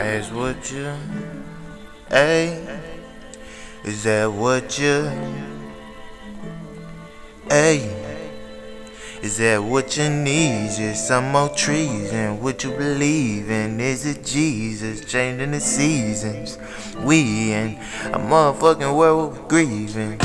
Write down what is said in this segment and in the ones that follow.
Is what you, hey, is that what you, hey, is that what you need? Just some more trees and what you believe in? Is it Jesus changing the seasons? We in a motherfucking world grieving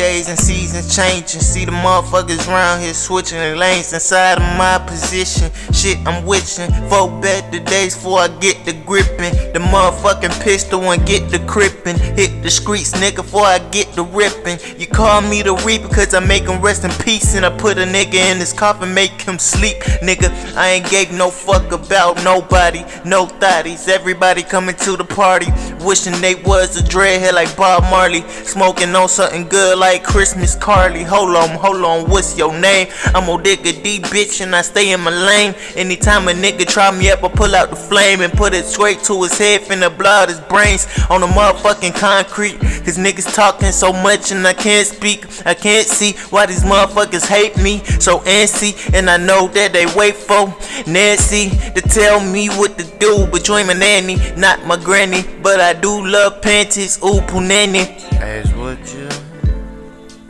days and seasons changing. See the motherfuckers around here switching lanes inside of my position. Shit, I'm witching. Four better days before I get the gripping. The motherfucking pistol and get the crippin'. Hit the streets, nigga, before I get the ripping. You call me the reaper because I make him rest in peace. And I put a nigga in his coffin, make him sleep. Nigga, I ain't gave no fuck about nobody. No thotties. Everybody coming to the party. Wishing they was a dreadhead like Bob Marley. Smoking on something good like like Christmas Carly. Hold on, hold on, what's your name? I'm Oddigga D, bitch, and I stay in my lane. Anytime a nigga try me up, I pull out the flame and put it straight to his head, finna blow out his brains on the motherfucking concrete. Cause niggas talking so much and I can't speak. I can't see why these motherfuckers hate me so antsy. And I know that they wait for Nancy to tell me what to do But between my nanny, not my granny. But I do love panties, ooh, punani. As what you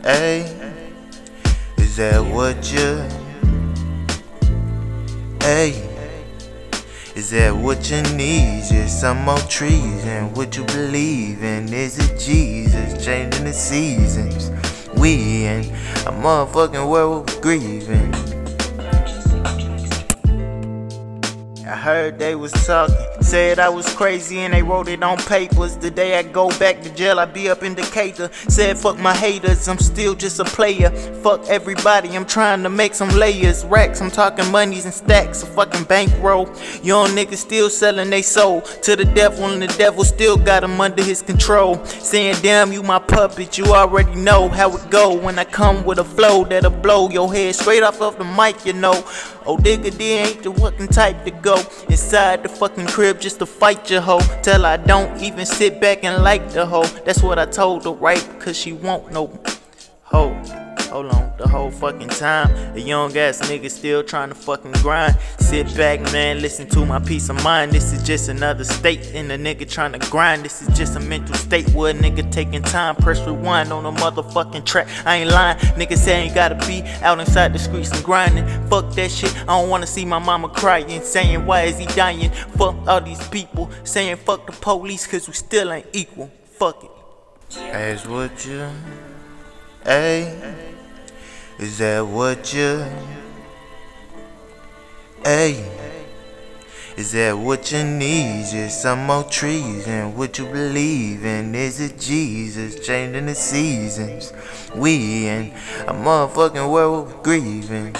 Hey, is that what you? Hey, is that what you need? Just some more trees and what you believe in? Is it Jesus changing the seasons? We in a motherfucking world grieving. I heard they was talking, said I was crazy and they wrote it on papers. The day I go back to jail, I be up in Decatur. Said fuck my haters, I'm still just a player. Fuck everybody, I'm trying to make some layers. Racks, I'm talking monies and stacks, a fucking bankroll. Young niggas still selling they soul to the devil, and the devil still got them under his control. Saying, damn, you my puppet, you already know how it go. When I come with a flow that'll blow your head straight off of the mic, you know. Oh, digga, D ain't the fucking type to go inside the fucking crib just to fight your hoe. Till I don't even sit back and like the hoe. That's what I told her, right? Cause she won't no hoe. Hold on, the whole fucking time. A young ass nigga still trying to fucking grind. Sit back, man, listen to my peace of mind. This is just another state in a nigga trying to grind. This is just a mental state where a nigga taking time. Press rewind on a motherfucking track. I ain't lying. Nigga say ain't gotta be out inside the streets and grinding. Fuck that shit. I don't wanna see my mama crying. Saying, why is he dying? Fuck all these people. Saying, fuck the police, cause we still ain't equal. Fuck it. As what you. Hey. Is that what you? Hey, is that what you need? Just some more trees and what you believe in? Is it Jesus changing the seasons? We in a motherfucking world grieving.